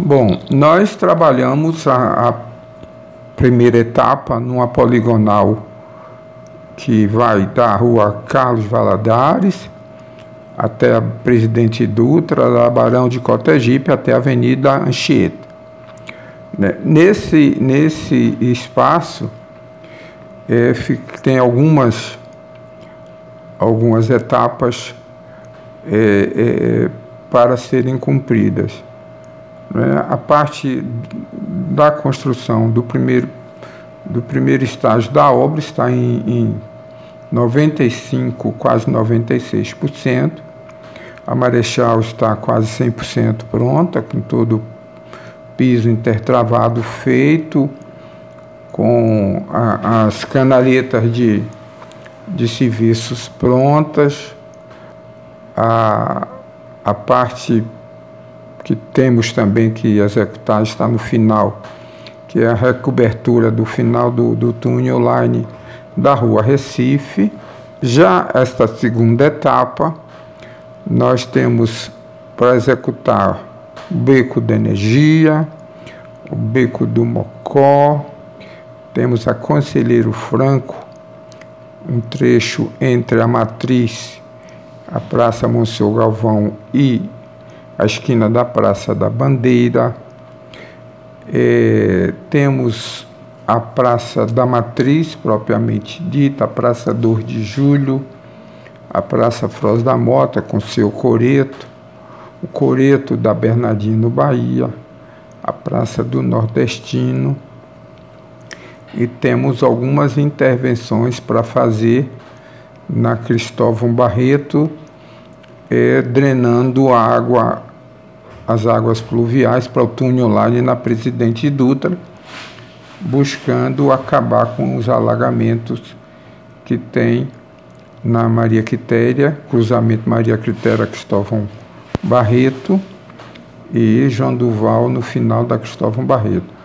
Bom, nós trabalhamos a, a primeira etapa numa poligonal que vai da rua Carlos Valadares até a Presidente Dutra, da Barão de Cotegipe até a Avenida Anchieta. Né, nesse, nesse espaço é, tem algumas, algumas etapas é, é, para serem cumpridas. Né? A parte da construção do primeiro, do primeiro estágio da obra está em, em 95, quase 96%. A Marechal está quase 100% pronta, com todo o piso intertravado feito, com a, as canaletas de, de serviços prontas, a, a parte que temos também que executar está no final, que é a recobertura do final do, do túnel line da rua Recife. Já esta segunda etapa, nós temos para executar o beco da energia, o beco do Mocó, temos a Conselheiro Franco, um trecho entre a Matriz, a Praça Monsenhor Galvão e a esquina da Praça da Bandeira. É, temos a Praça da Matriz, propriamente dita, a Praça 2 de Julho, a Praça Froz da Mota, com seu coreto, o coreto da Bernardino Bahia, a Praça do Nordestino, e temos algumas intervenções para fazer na Cristóvão Barreto, é, drenando água as águas pluviais para o túnel lá na Presidente Dutra, buscando acabar com os alagamentos que tem na Maria Quitéria, cruzamento Maria Quitéria Cristóvão Barreto e João Duval no final da Cristóvão Barreto.